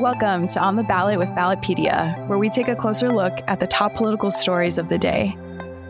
Welcome to On the Ballot with Ballotpedia, where we take a closer look at the top political stories of the day.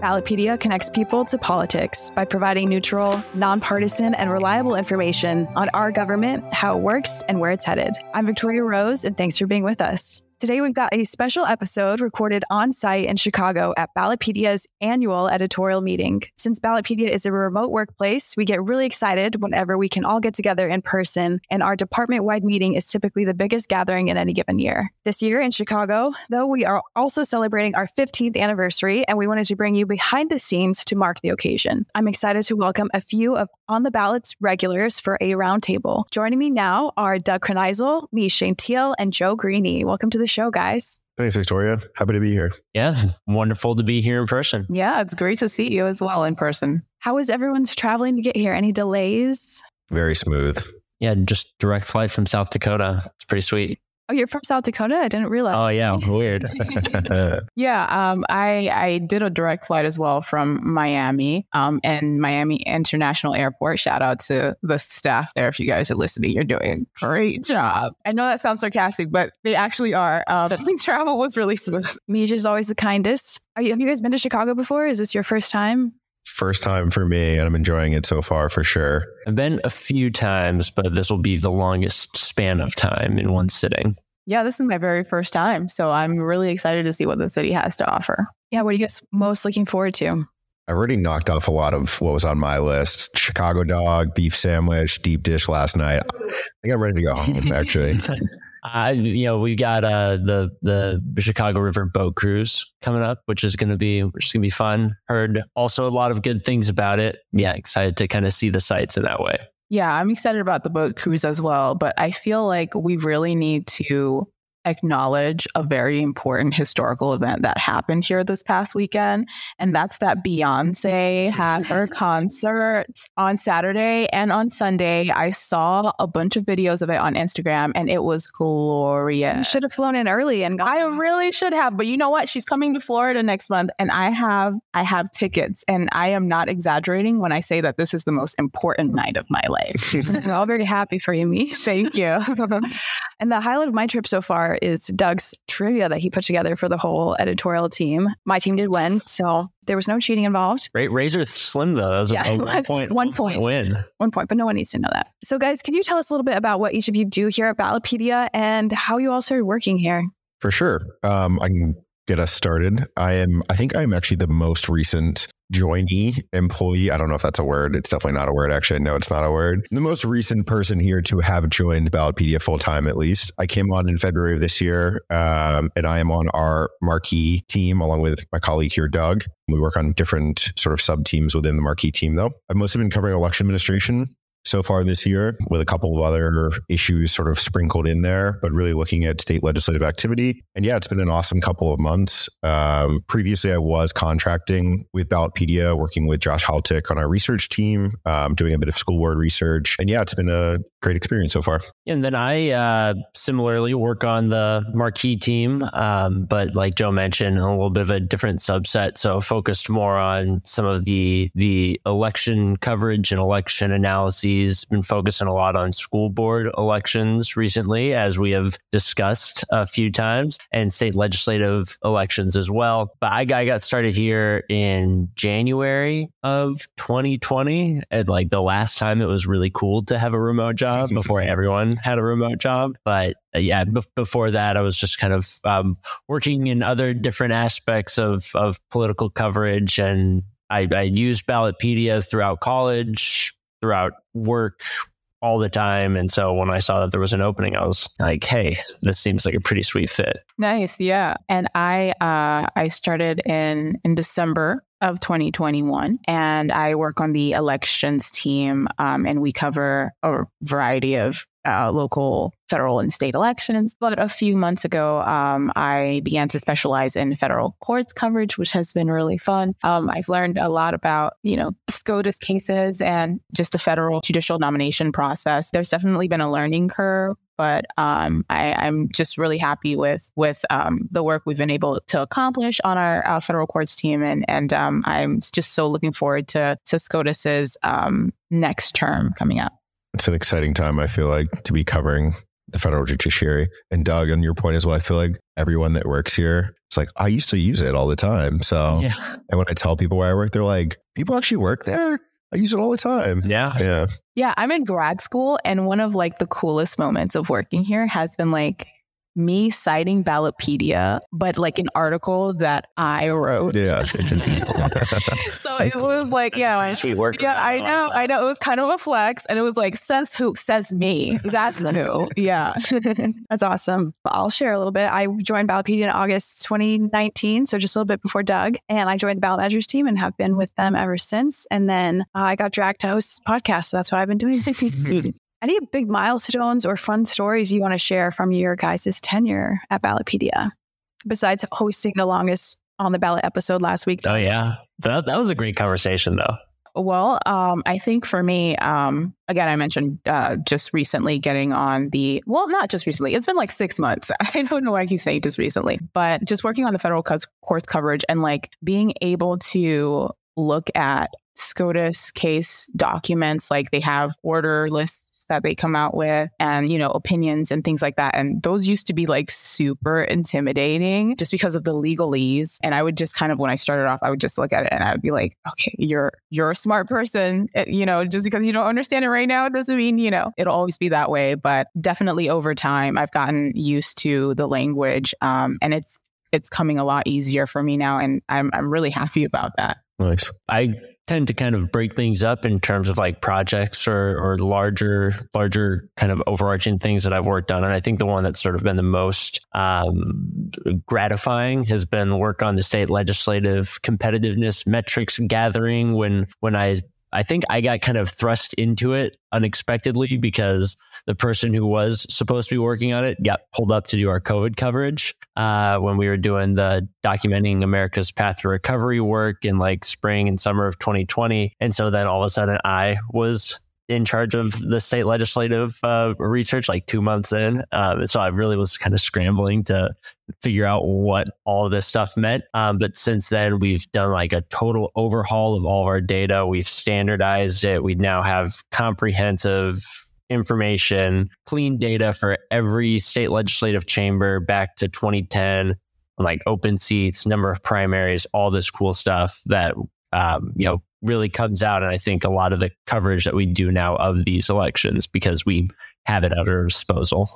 Ballotpedia connects people to politics by providing neutral, nonpartisan, and reliable information on our government, how it works, and where it's headed. I'm Victoria Rose, and thanks for being with us. Today, we've got a special episode recorded on site in Chicago at Ballotpedia's annual editorial meeting. Since Ballotpedia is a remote workplace, we get really excited whenever we can all get together in person, and our department wide meeting is typically the biggest gathering in any given year. This year in Chicago, though, we are also celebrating our 15th anniversary, and we wanted to bring you behind the scenes to mark the occasion. I'm excited to welcome a few of On the Ballot's regulars for a roundtable. Joining me now are Doug Kronaizl, Myj, Shane Teal, and Joe Greaney. Welcome to the show, guys. Thanks, Victoria. Happy to be here. Yeah, wonderful to be here in person. Yeah, it's great to see you as well in person. How is everyone's traveling to get here? Any delays? Very smooth. Yeah, just direct flight from South Dakota. It's pretty sweet. Oh, you're from South Dakota? I didn't realize. Oh yeah, weird. yeah, um, I I did a direct flight as well from Miami um, and Miami International Airport. Shout out to the staff there. If you guys are listening, you're doing a great job. I know that sounds sarcastic, but they actually are. Um, the travel was really smooth. Misha's always the kindest. Are you, have you guys been to Chicago before? Is this your first time? First time for me, and I'm enjoying it so far for sure. I've been a few times, but this will be the longest span of time in one sitting. Yeah, this is my very first time. So I'm really excited to see what the city has to offer. Yeah, what are you guys most looking forward to? I've already knocked off a lot of what was on my list Chicago dog, beef sandwich, deep dish last night. I think I'm ready to go home, actually. Uh, you know, we got uh, the the Chicago River boat cruise coming up, which is going to be which is going to be fun. Heard also a lot of good things about it. Yeah, excited to kind of see the sights in that way. Yeah, I'm excited about the boat cruise as well, but I feel like we really need to acknowledge a very important historical event that happened here this past weekend. And that's that Beyonce had her concert on Saturday and on Sunday. I saw a bunch of videos of it on Instagram and it was glorious. You should have flown in early and I really should have. But you know what? She's coming to Florida next month and I have I have tickets and I am not exaggerating when I say that this is the most important night of my life. I'm all very happy for you, Myj. Thank you. and the highlight of my trip so far is Doug's trivia that he put together for the whole editorial team. My team did win, so there was no cheating involved. Right, razor slim though. That was Yeah, a, it a was one point, one point. win. One point, but no one needs to know that. So, guys, can you tell us a little bit about what each of you do here at Ballotpedia and how you all started working here? For sure. Um, I can get us started. I am, I think I'm actually the most recent joinee employee. I don't know if that's a word. It's definitely not a word. Actually, no, it's not a word. The most recent person here to have joined Ballotpedia full time, at least. I came on in February of this year, um, and I am on our marquee team along with my colleague here, Doug. We work on different sort of sub teams within the marquee team, though. I've mostly been covering election administration so far this year with a couple of other issues sort of sprinkled in there, but really looking at state legislative activity. And yeah, it's been an awesome couple of months. Um, previously, I was contracting with Ballotpedia, working with Josh Altic on our research team, um, doing a bit of school board research. And yeah, it's been a great experience so far. And then I uh, similarly work on the marquee team, um, but like Joe mentioned, a little bit of a different subset. So focused more on some of the the election coverage and election analyses. Been focusing a lot on school board elections recently, as we have discussed a few times, and state legislative elections as well. But I I got started here in January of 2020, and like the last time it was really cool to have a remote job before everyone had a remote job. But uh, yeah, bef- before that, I was just kind of um, working in other different aspects of of political coverage, and I, I used Ballotpedia throughout college, throughout work, all the time. And so when I saw that there was an opening, I was like, "Hey, this seems like a pretty sweet fit." Nice, yeah. And I uh, I started in in December of 2021, and I work on the elections team, um, and we cover a variety of uh, local, federal, and state elections. But a few months ago, um, I began to specialize in federal courts coverage, which has been really fun. Um, I've learned a lot about, you know, SCOTUS cases and just the federal judicial nomination process. There's definitely been a learning curve, but um, I, I'm just really happy with with um, the work we've been able to accomplish on our, our federal courts team, and and um, I'm just so looking forward to to SCOTUS's um, next term coming up. It's an exciting time, I feel like, to be covering the federal judiciary. And Doug, on your point as well, I feel like everyone that works here, it's like, I used to use it all the time. So, Yeah. and when I tell people where I work, they're like, people actually work there? I use it all the time. Yeah. Yeah. Yeah, I'm in grad school, and one of like the coolest moments of working here has been like me citing Ballotpedia, but like an article that I wrote. Yeah. So it was like, yeah, Sweet work. yeah, I know, I know. It was kind of a flex, and it was like, says who? Says me. That's who. Yeah. That's awesome. I'll share a little bit. I joined Ballotpedia in August 2019, so just a little bit before Doug. And I joined the Ballot Measures team and have been with them ever since. And then uh, I got dragged to host this podcast, so that's what I've been doing. Any big milestones or fun stories you want to share from your guys' tenure at Ballotpedia? Besides hosting the longest on the ballot episode last week. Oh yeah. That that was a great conversation though. Well, um, I think for me, um, again, I mentioned uh, just recently getting on the, well, not just recently, it's been like six months. I don't know why I keep saying just recently, but just working on the federal course coverage and like being able to look at SCOTUS case documents, like they have order lists that they come out with and, you know, opinions and things like that. And those used to be like super intimidating just because of the legalese. And I would just kind of, when I started off, I would just look at it and I would be like, okay, you're, you're a smart person. Uh, You know, just because you don't understand it right now, it doesn't mean, you know, it'll always be that way. But definitely over time, I've gotten used to the language. Um, and it's, it's coming a lot easier for me now. And I'm, I'm really happy about that. nice. I tend to kind of break things up in terms of like projects or or larger larger kind of overarching things that I've worked on. And I think the one that's sort of been the most um, gratifying has been work on the state legislative competitiveness metrics gathering when when I I think I got kind of thrust into it unexpectedly because the person who was supposed to be working on it got pulled up to do our COVID coverage uh, when we were doing the documenting America's path to recovery work in like spring and summer of 2020. And so then all of a sudden I was in charge of the state legislative uh, research like two months in. Um, so I really was kind of scrambling to figure out what all this stuff meant. Um, but since then, we've done like a total overhaul of all of our data. We've standardized it. We now have comprehensive information, clean data for every state legislative chamber back to 2010, like open seats, number of primaries, all this cool stuff that um, you know really comes out. And I think a lot of the coverage that we do now of these elections because we have it at our disposal.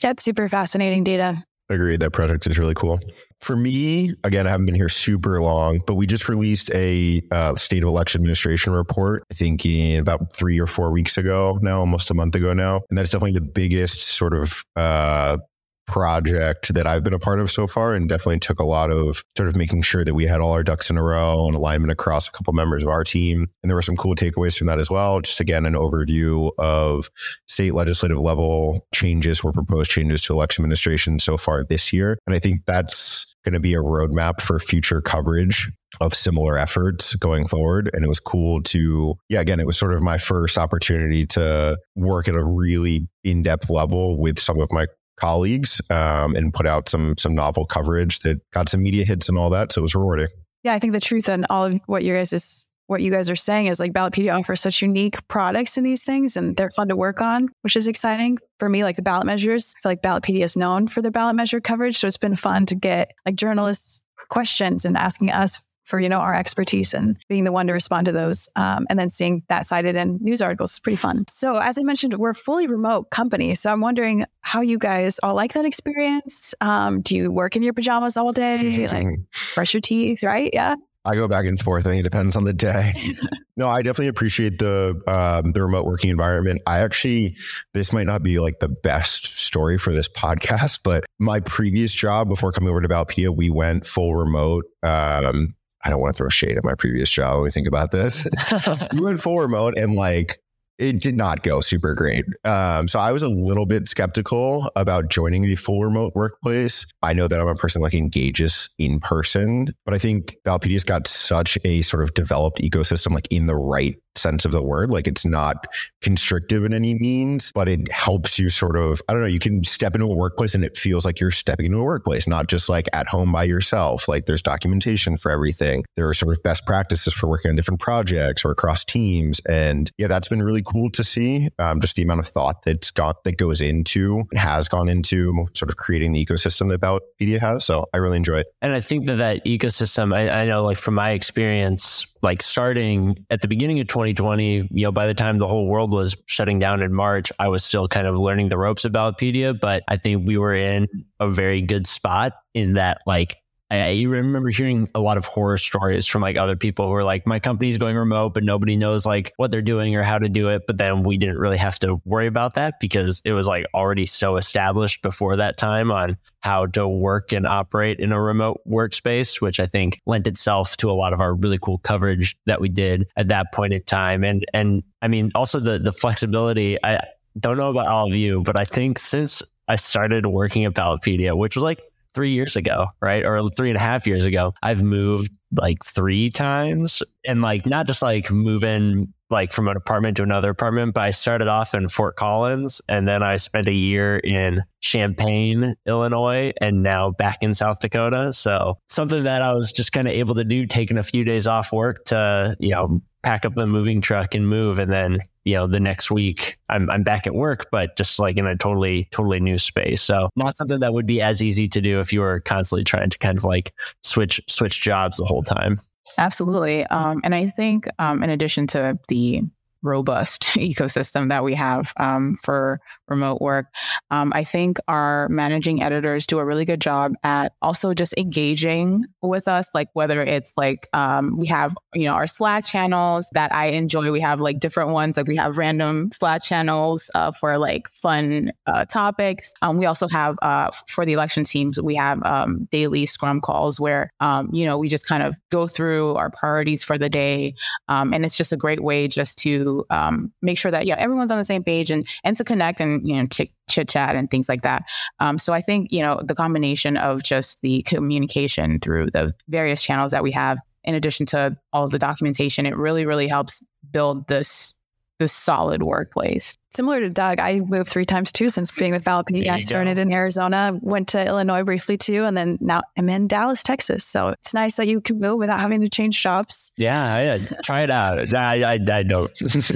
That's super fascinating data. Agreed. That project is really cool. For me, again, I haven't been here super long, but we just released a uh, state of election administration report, I think in about three or four weeks ago now, almost a month ago now. And that's definitely the biggest sort of uh, project that I've been a part of so far and definitely took a lot of sort of making sure that we had all our ducks in a row and alignment across a couple members of our team. And there were some cool takeaways from that as well. Just again, an overview of state legislative level changes or proposed changes to election administration so far this year. And I think that's going to be a roadmap for future coverage of similar efforts going forward. And it was cool to, yeah, again, it was sort of my first opportunity to work at a really in depth level with some of my colleagues um, and put out some some novel coverage that got some media hits and all that. So it was rewarding. Yeah, I think the truth in all of what you guys is what you guys are saying is like Ballotpedia offers such unique products in these things and they're fun to work on, which is exciting. For me, like the ballot measures, I feel like Ballotpedia is known for their ballot measure coverage. So it's been fun to get like journalists questions and asking us for, you know, our expertise and being the one to respond to those. Um, and then seeing that cited in news articles is pretty fun. So as I mentioned, we're a fully remote company. So I'm wondering how you guys all like that experience. Um, do you work in your pajamas all day? Like brush your teeth, right? Yeah. I go back and forth. I think it depends on the day. no, I definitely appreciate the um, the remote working environment. I actually, this might not be like the best story for this podcast, but my previous job before coming over to Ballotpedia, we went full remote. Um, I don't want to throw shade at my previous job when we think about this. we went full remote and like it did not go super great. Um, so I was a little bit skeptical about joining the full remote workplace. I know that I'm a person like engages in person, but I think Ballotpedia's got such a sort of developed ecosystem, like in the right sense of the word. Like it's not constrictive in any means, but it helps you sort of, I don't know, you can step into a workplace and it feels like you're stepping into a workplace, not just like at home by yourself. Like there's documentation for everything. There are sort of best practices for working on different projects or across teams. And yeah, that's been really cool to see. Um, just the amount of thought that's got that goes into has gone into sort of creating the ecosystem that Ballotpedia has. So I really enjoy it. And I think that that ecosystem, I, I know like from my experience, like starting at the beginning of 2020, you know, by the time the whole world was shutting down in March, I was still kind of learning the ropes of Ballotpedia, but I think we were in a very good spot in that like I, remember hearing a lot of horror stories from like other people who were like, my company's going remote, but nobody knows like what they're doing or how to do it. But then we didn't really have to worry about that because it was like already so established before that time on how to work and operate in a remote workspace, which I think lent itself to a lot of our really cool coverage that we did at that point in time. And and I mean also the the flexibility. I don't know about all of you, but I think since I started working at Ballotpedia, which was like three years ago, right? Or three and a half years ago, I've moved like three times and like not just like moving like from an apartment to another apartment, but I started off in Fort Collins and then I spent a year in Champaign, Illinois, and now back in South Dakota. So something that I was just kind of able to do, taking a few days off work to, you know, pack up the moving truck and move. And then, you know, the next week I'm, I'm back at work, but just like in a totally, totally new space. So not something that would be as easy to do if you were constantly trying to kind of like switch, switch jobs the whole time. Absolutely. Um, and I think, um, in addition to the robust ecosystem that we have um, for remote work. Um, I think our managing editors do a really good job at also just engaging with us, like whether it's like um, we have, you know, our Slack channels that I enjoy. We have like different ones, like we have random Slack channels uh, for like fun uh, topics. Um, we also have uh, for the election teams, we have um, daily Scrum calls where, um, you know, we just kind of go through our priorities for the day. and it's just a great way just to um, make sure that yeah everyone's on the same page and and to connect and you know ch- chit chat and things like that. Um, so I think you know the combination of just the communication through the various channels that we have, in addition to all the documentation, it really really helps build this this solid workplace. Similar to Doug, I moved three times too since being with Ballotpedia. I started go. in Arizona, went to Illinois briefly too, and then now I'm in Dallas, Texas. So it's nice that you can move without having to change jobs. Yeah, yeah uh, try it out. I, I, I don't.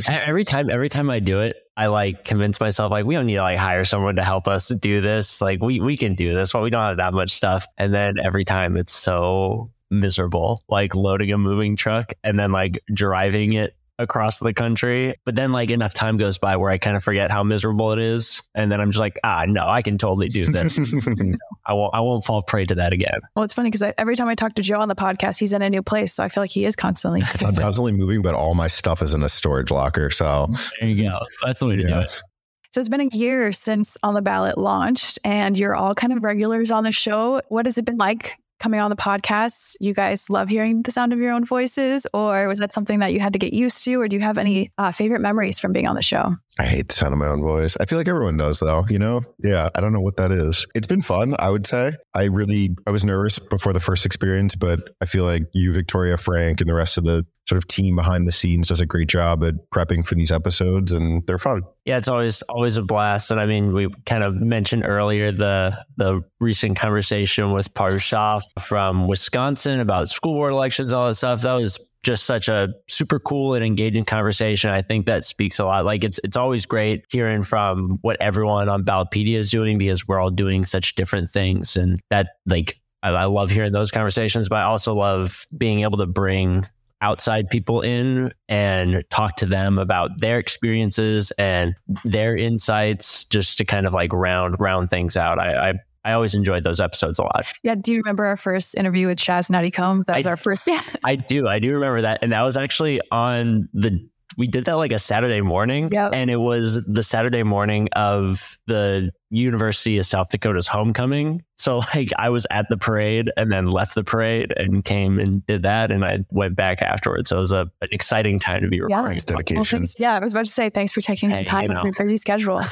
every time, every time I do it, I like convince myself like we don't need to like hire someone to help us do this. Like we we can do this. Well, we don't have that much stuff. And then every time it's so miserable, like loading a moving truck and then like driving it across the country. But then like enough time goes by where I kind of forget how miserable it is. And then I'm just like, ah, no, I can totally do this. I won't, I won't fall prey to that again. Well, it's funny because every time I talk to Joe on the podcast, he's in a new place. So I feel like he is constantly. I'm constantly moving, but all my stuff is in a storage locker. So there you go. That's the way to yeah. do it. So it's been a year since On the Ballot launched, and you're all kind of regulars on the show. What has it been like coming on the podcast, you guys love hearing the sound of your own voices, or was that something that you had to get used to, or do you have any uh, favorite memories from being on the show? I hate the sound of my own voice. I feel like everyone does, though. You know, yeah. I don't know what that is. It's been fun. I would say. I really, I was nervous before the first experience, but I feel like you, Victoria, Frank, and the rest of the sort of team behind the scenes does a great job at prepping for these episodes and they're fun. Yeah, it's always always a blast. And I mean, we kind of mentioned earlier the the recent conversation with Parshaf from Wisconsin about school board elections, all that stuff. That was just such a super cool and engaging conversation. I think that speaks a lot. Like it's it's always great hearing from what everyone on Ballotpedia is doing because we're all doing such different things. And that like I, I love hearing those conversations, but I also love being able to bring outside people in and talk to them about their experiences and their insights just to kind of like round round things out. I, I I always enjoyed those episodes a lot. Yeah. Do you remember our first interview with Chaz Nuttycombe? That was I, our first. Yeah. I do. I do remember that. And that was actually on the we did that like a Saturday morning. Yep. And it was the Saturday morning of the University of South Dakota's homecoming. So like I was at the parade and then left the parade and came and did that and I went back afterwards. So it was a, an exciting time to be recording. It's dedication. Well, yeah, I was about to say thanks for taking Hey, the time you out of your busy schedule.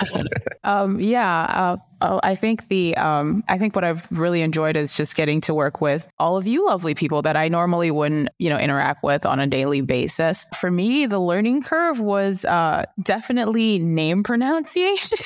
Um, yeah, uh, oh, I think the um, I think what I've really enjoyed is just getting to work with all of you lovely people that I normally wouldn't, you know, interact with on a daily basis. For me, the learning curve was uh, definitely name pronunciations.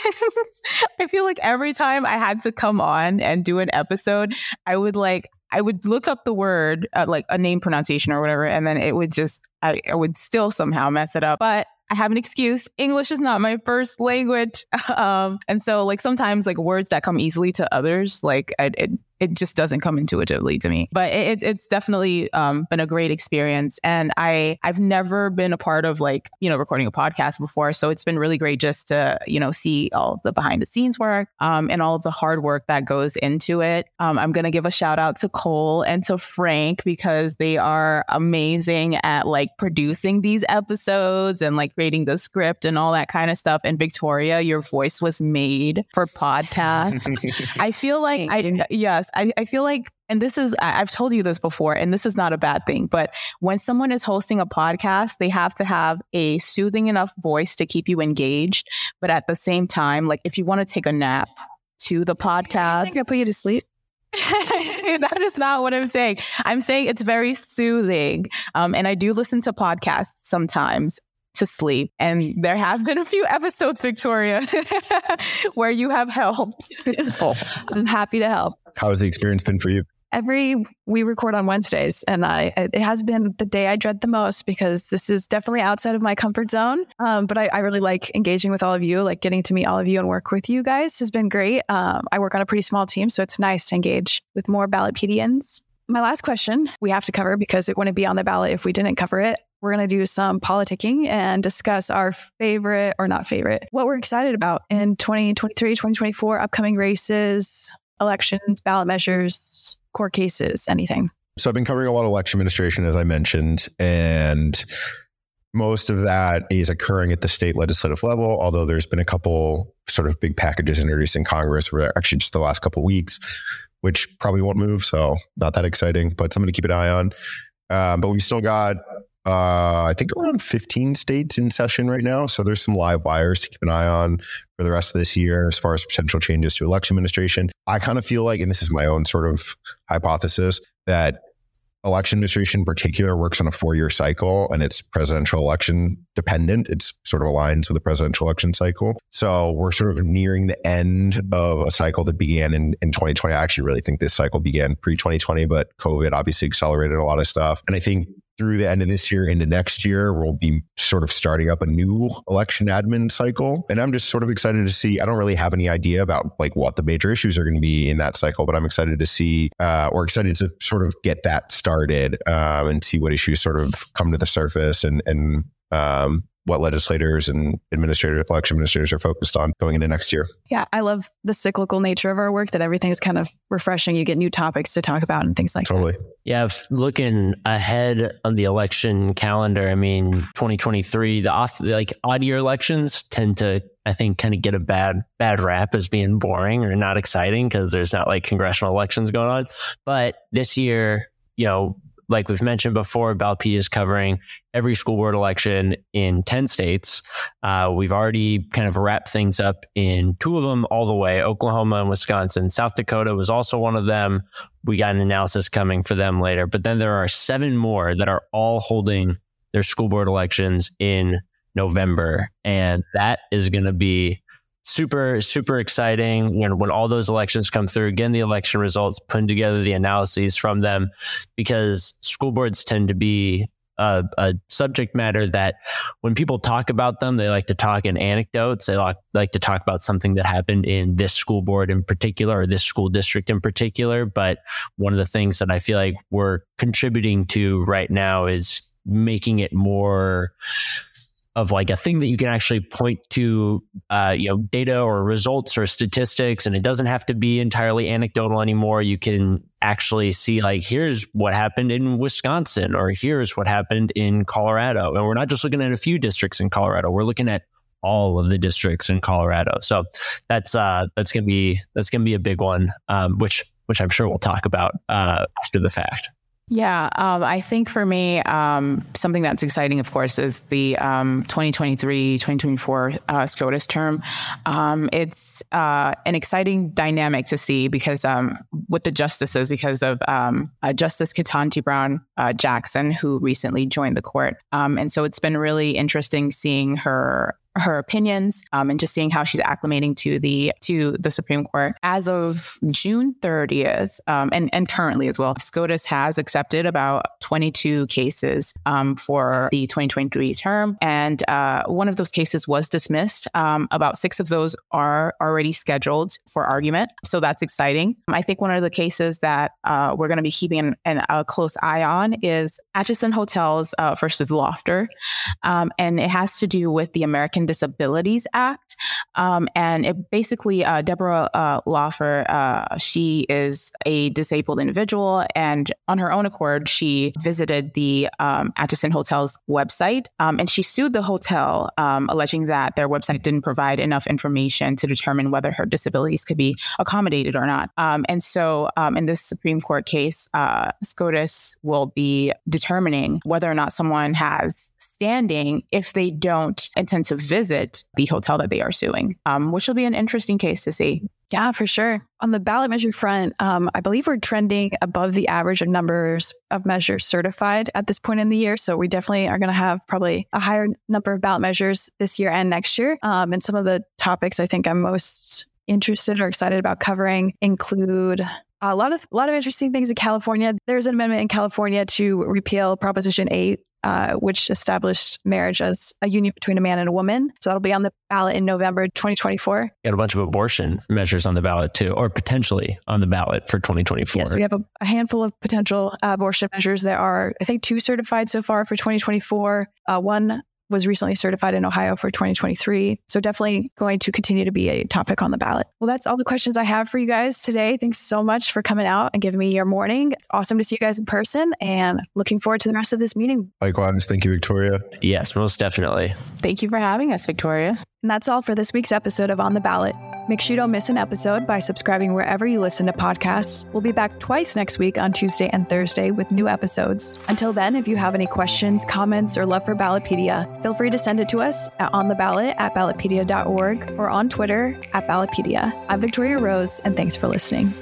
I feel like every time I had to come on and do an episode, I would like I would look up the word, uh, like a name pronunciation or whatever, and then it would just, I, I would still somehow mess it up. But I have an excuse. English is not my first language. Um, and so, like, sometimes, like, words that come easily to others, like, I, it, it just doesn't come intuitively to me. But it, it's- it's definitely um, been a great experience. And I, I've never been a part of, like, you know, recording a podcast before. So it's been really great just to, you know, see all of the behind the scenes work um, and all of the hard work that goes into it. Um, I'm going to give a shout out to Cole and to Frank because they are amazing at like producing these episodes and like creating the script and all that kind of stuff. And Victoria, your voice was made for podcasts. I feel like Thank I, yes, I, I feel like, and this is, I- I've told you this before, and this is not a bad thing, but when someone is hosting a podcast, they have to have a soothing enough voice to keep you engaged. But at the same time, like if you want to take a nap to the I podcast, think I put you to sleep. that is not what I'm saying. I'm saying it's very soothing. Um, and I do listen to podcasts sometimes to sleep. And there have been a few episodes, Victoria, where you have helped. I'm happy to help. How has the experience been for you? Every we record on Wednesdays, and I it has been the day I dread the most because this is definitely outside of my comfort zone. Um, but I, I really like engaging with all of you, like getting to meet all of you and work with you guys has been great. Um, I work on a pretty small team, so it's nice to engage with more Ballotpedians. My last question we have to cover because it wouldn't be on the ballot if we didn't cover it. We're going to do some politicking and discuss our favorite or not favorite, what we're excited about in 2023, 2024, upcoming races, elections, ballot measures, court cases, anything. So I've been covering a lot of election administration, as I mentioned, and most of that is occurring at the state legislative level. Although there's been a couple sort of big packages introduced in Congress for actually just the last couple weeks, which probably won't move. So not that exciting, but something to keep an eye on. Um, but we've still got, uh, I think around 15 states in session right now. So there's some live wires to keep an eye on for the rest of this year as far as potential changes to election administration. I kind of feel like, and this is my own sort of hypothesis, that election administration in particular works on a four year cycle and it's presidential election dependent. It's sort of aligns with the presidential election cycle. So we're sort of nearing the end of a cycle that began in, in 2020. I actually really think this cycle began pre 2020, but COVID obviously accelerated a lot of stuff. And I think through the end of this year into next year, we'll be sort of starting up a new election admin cycle. And I'm just sort of excited to see. I don't really have any idea about like what the major issues are going to be in that cycle, but I'm excited to see uh, or excited to sort of get that started um, and see what issues sort of come to the surface and and um, what legislators and administrators, election administrators are focused on going into next year. Yeah, I love the cyclical nature of our work that everything is kind of refreshing. You get new topics to talk about and things like that. Totally. Yeah, if looking ahead on the election calendar, I mean, 2023, the off, like odd year elections tend to, I think, kind of get a bad bad rap as being boring or not exciting because there's not like congressional elections going on. But this year, you know, like we've mentioned before, Ballotpedia is covering every school board election in 10 states. Uh, we've already kind of wrapped things up in two of them all the way Oklahoma and Wisconsin. South Dakota was also one of them. We got an analysis coming for them later. But then there are seven more that are all holding their school board elections in November. And that is going to be super super exciting when when all those elections come through getting the election results putting together the analyses from them because school boards tend to be a, a subject matter that when people talk about them they like to talk in anecdotes. They like, like to talk about something that happened in this school board in particular or this school district in particular. But one of the things that i feel like we're contributing to right now is making it more of like a thing that you can actually point to, uh, you know, data or results or statistics, and it doesn't have to be entirely anecdotal anymore. You can actually see like here's what happened in Wisconsin or here's what happened in Colorado, and we're not just looking at a few districts in Colorado. We're looking at all of the districts in Colorado. So that's uh, that's gonna be that's gonna be a big one, um, which which I'm sure we'll talk about uh, after the fact. Yeah, um, I think for me, um, something that's exciting, of course, is the um, 2023 2024 uh, SCOTUS term. Um, it's uh, an exciting dynamic to see because um, with the justices, because of um, uh, Justice Ketanji Brown uh, Jackson, who recently joined the court. and so it's been really interesting seeing her her opinions um, and just seeing how she's acclimating to the to the Supreme Court. As of June 30th, um, and and currently as well, SCOTUS has accepted about 22 cases um, for the 2023 term, and uh, one of those cases was dismissed. Um, about six of those are already scheduled for argument, so that's exciting. I think one of the cases that uh, we're going to be keeping an, an, a close eye on is Acheson Hotels uh, versus Laufer, um, and it has to do with the American Disabilities Act. Um, and it basically, uh, Deborah uh, Laufer, uh, she is a disabled individual. And on her own accord, she visited the um, Acheson Hotel's website um, and she sued the hotel, um, alleging that their website didn't provide enough information to determine whether her disabilities could be accommodated or not. Um, and so um, in this Supreme Court case, uh, SCOTUS will be determining whether or not someone has standing if they don't intend to visit the hotel that they are suing, um, which will be an interesting case to see. Yeah, for sure. On the ballot measure front, um, I believe we're trending above the average of numbers of measures certified at this point in the year. So we definitely are going to have probably a higher number of ballot measures this year and next year. Um, and some of the topics I think I'm most interested or excited about covering include a lot of a lot of interesting things in California. There's an amendment in California to repeal Proposition 8, uh, which established marriage as a union between a man and a woman. So that'll be on the ballot in November 2024. Got a bunch of abortion measures on the ballot too, or potentially on the ballot for 2024. Yes, we have a, a handful of potential uh, abortion measures. There are, I think, two certified so far for 2024. Uh, one was recently certified in Ohio for 2023. So definitely going to continue to be a topic on the ballot. Well, that's all the questions I have for you guys today. Thanks so much for coming out and giving me your morning. It's awesome to see you guys in person and looking forward to the rest of this meeting. Likewise. Thank you, Victoria. Yes, most definitely. Thank you for having us, Victoria. And that's all for this week's episode of On the Ballot. Make sure you don't miss an episode by subscribing wherever you listen to podcasts. We'll be back twice next week on Tuesday and Thursday with new episodes. Until then, if you have any questions, comments, or love for Ballotpedia, feel free to send it to us at ontheballot at ballotpedia.org or on Twitter at Ballotpedia. I'm Victoria Rose, and thanks for listening.